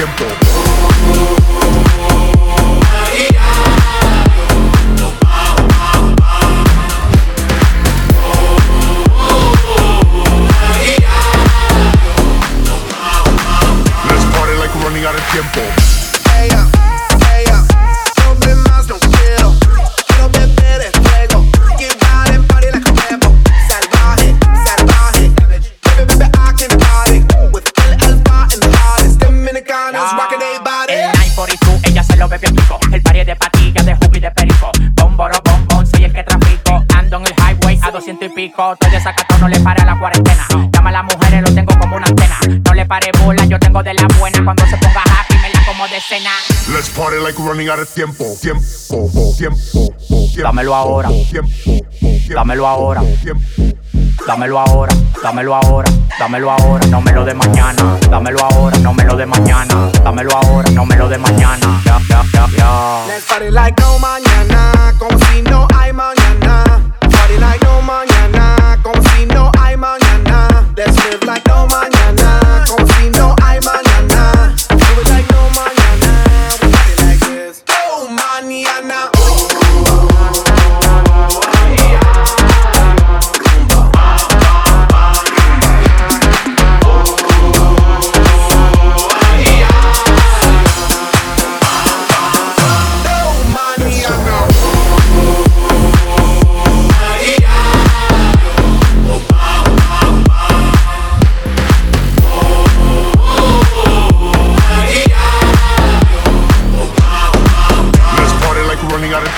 tiempo. 200 y pico. Estoy de sacato, no le pare a la cuarentena. Llama a las mujeres, lo tengo como una antena. No le pare bola, yo tengo de la buena. Cuando se ponga happy, me la como de cena. Let's party like we're running out of tiempo. Tiempo, tiempo, tiempo. Dámelo ahora. Tiempo, tiempo, Dámelo ahora. Dámelo ahora, dámelo ahora, dámelo ahora, no me lo de mañana. Dámelo ahora, no me lo de mañana. Dámelo ahora, no me lo de mañana. Ya, ya, ya, ya. Let's party like no mañana. money I'm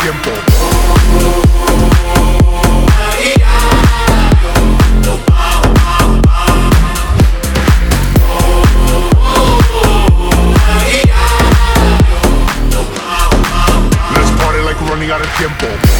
tiempo. Let's party like we're running out of tiempo.